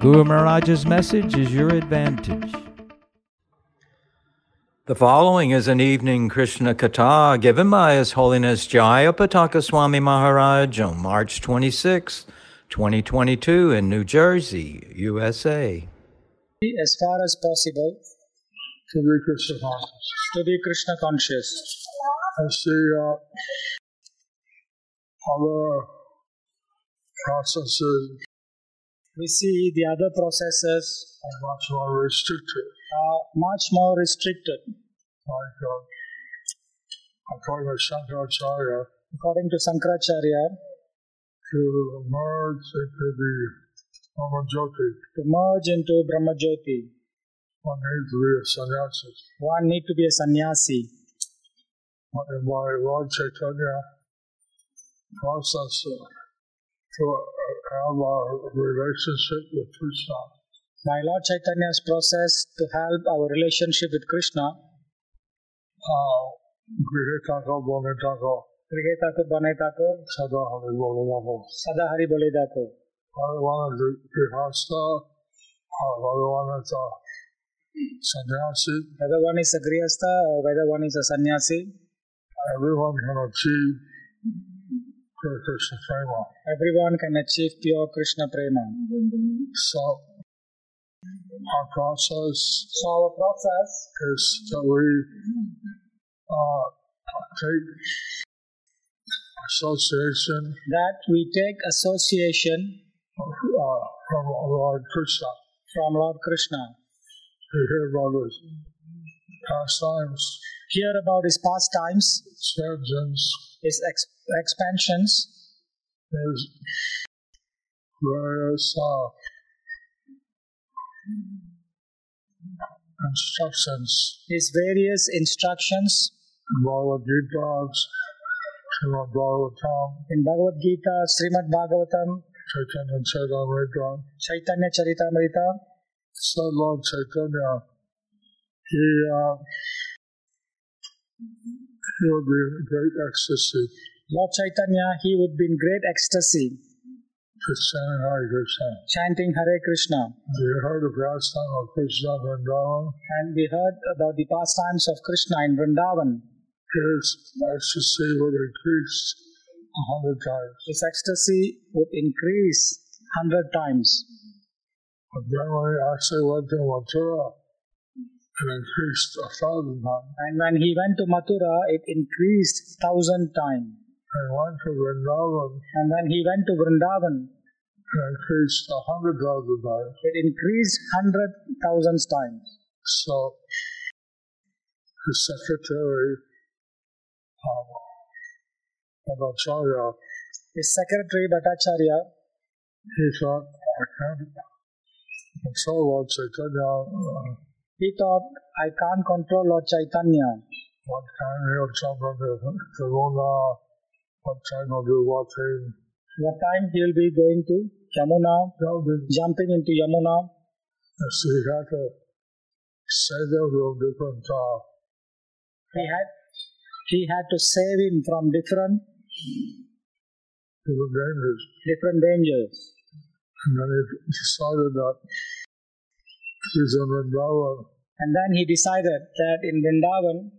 Guru Maharaj's message is your advantage. The following is an evening Krishna Katha given by His Holiness Jayapataka Swami Maharaj on March 26, 2022 in New Jersey, USA. as far as possible to be Krishna conscious. to be Krishna conscious. I see uh, other processes We see the other processes are much more restricted, are much more restricted. like uh, according to Shankaracharya, According to Sankaracharya, to merge into the Brahmajyoti, to merge into Brahmajyoti, one needs to be a sannyasi. one need to be a sannyasi. But my Lord Chaitanya process uh, to have a relationship with Krishna, My Lord Chaitanya's process to help our relationship with Krishna, uh, Grihe Thakur, Bone Thakur, Grihe Thakur, Bane Thakur, Sada Hari Bole Thakur. Sada Hari Bole Thakur. Bhagavan is Grihasta, or Bhagavan is a sannyasi. Whether one is a Grihastha or whether one is a sannyasi, Everyone can achieve pure Krishna prema. everyone can achieve pure Krishna prema. So, our process So our process is that we uh, take association that we take association uh, from Lord Krishna. from Lord Krishna, We hear about his pastimes, hear about his pastimes, his ex- expansions, his various uh, instructions. His various instructions. In Bhagavad Gita, Srimad Bhagavatam, in Bhagavad Gita, Srimad Bhagavatam, Chaitanya Charitamrita. Chaitanya Charitamrita. So Lord Chaitanya, he, uh, he would be in great ecstasy Lord Chaitanya, he would be in great ecstasy, just chanting Hare Krishna. chanting Hare Krishna. We heard the pastime of Krishna in Vrindavan. And we heard about the pastimes of Krishna in Vrindavan. His ecstasy would increase a hundred times. His ecstasy would increase hundred times. But then when he actually went to Mathura, it increased a thousand times. And when he went to Mathura, it increased thousand times. And went to Vrindavan, And when he went to Vrindavan, it increased a hundred thousand times. it increased hundred thousands times. So his secretary, um, Bhattacharya, His secretary Bhattacharya, he thought, I can't control Lord Chaitanya. Uh, he thought, I can't control Lord Chaitanya. what time he'll jump into what time he'll do watching. What time he will be going to Yamuna, jumping into Yamuna. so he had to say those little different uh, He had he had to save him from different different dangers. different dangers. And then he decided that he's in Vrindavan, And then he decided that in Vrindavan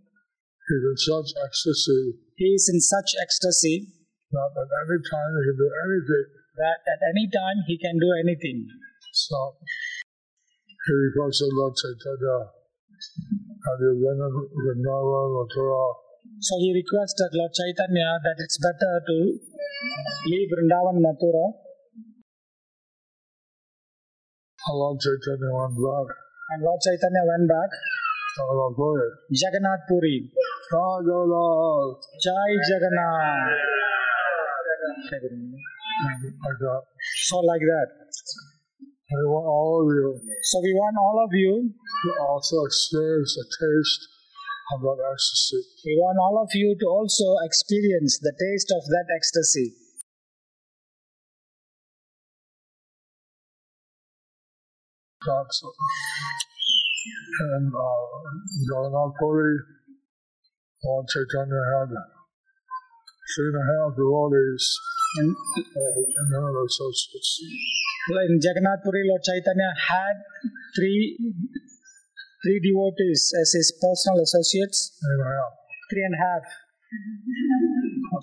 he's in such ecstasy he is in such ecstasy that at any time he can do anything. that at any time he can do anything. So he requested Lord Chaitanya, have you been in Vrindavan, Mathura? So he requested Lord Chaitanya that it's better to leave Vrindavan Mathura. Lord Chaitanya went back. And Lord Chaitanya went back. Jagannath Puri. Puri. Jagannath! Jai Jagannath. Like that. So like that. We want all of you So we want all of you, to also experience a taste of that ecstasy. we want all of you to also experience the taste of that ecstasy. That's and uh, Jagannath Puri, Lord Chaitanya had three and a half devotees And uh, and their associates. in Jagannath Puri, Lord Chaitanya had three three devotees as his personal associates, Three and a half. three and a half,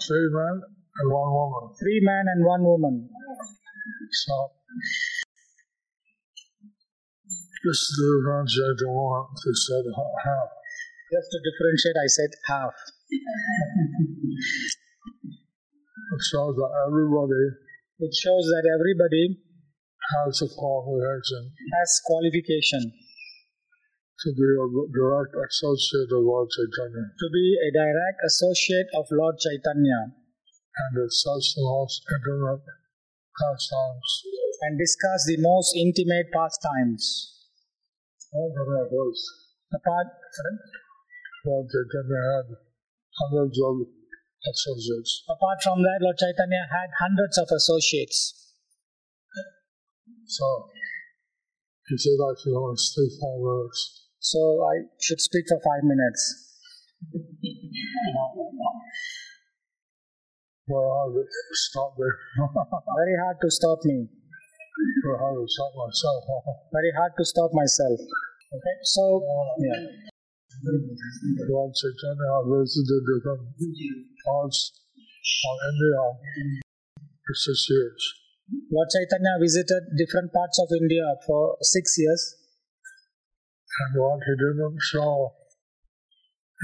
Three men and one woman. three men and one woman. So, just to differentiate the one, they said ha- half. Just to differentiate, I said half. It shows that everybody It shows that everybody has a qualification has qualification to be a direct associate of Lord Chaitanya. to be a direct associate of Lord Chaitanya and discuss the most intimate pastimes. and discuss the most intimate pastimes. All that was Apart, Lord Chaitanya had hundreds of associates. apart from that, Lord Chaitanya had hundreds of associates. So he said I should only stay five minutes. So I should speak for five minutes. Very hard to stop there. Very hard to stop me. Very hard to stop myself. Very hard to stop myself. Okay, so yeah. Lord Chaitanya visited different parts of India for six years. Lord Chaitanya visited different parts of India for six years. And what he didn't show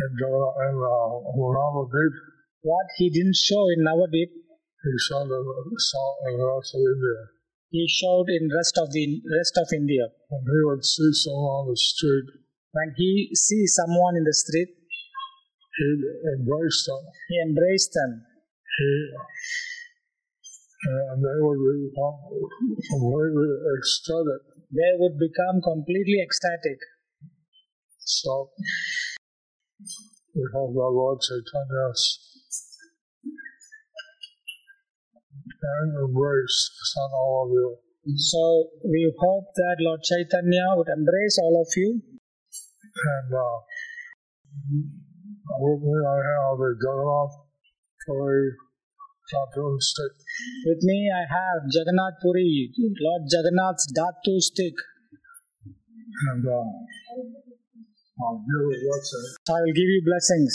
in, Jagannath- in uh, Navadvip, What he didn't show in Navadvip, he saw in the rest of India. He showed in rest of the rest of India. When he would see someone on the street, When he see someone in the street, he'd embrace them. he embraced them. He, and they would become completely ecstatic. They would become completely ecstatic. So, we hope that Lord Chaitanya's and embrace all of you. So we hope that Lord Chaitanya would embrace all of you. And uh, with me, I have a Jagannath Puri cartoon stick. With me, I have Jagannath Puri, Lord Jagannath's Dhatu stick. And uh, I'll give what's it. I will give you blessings.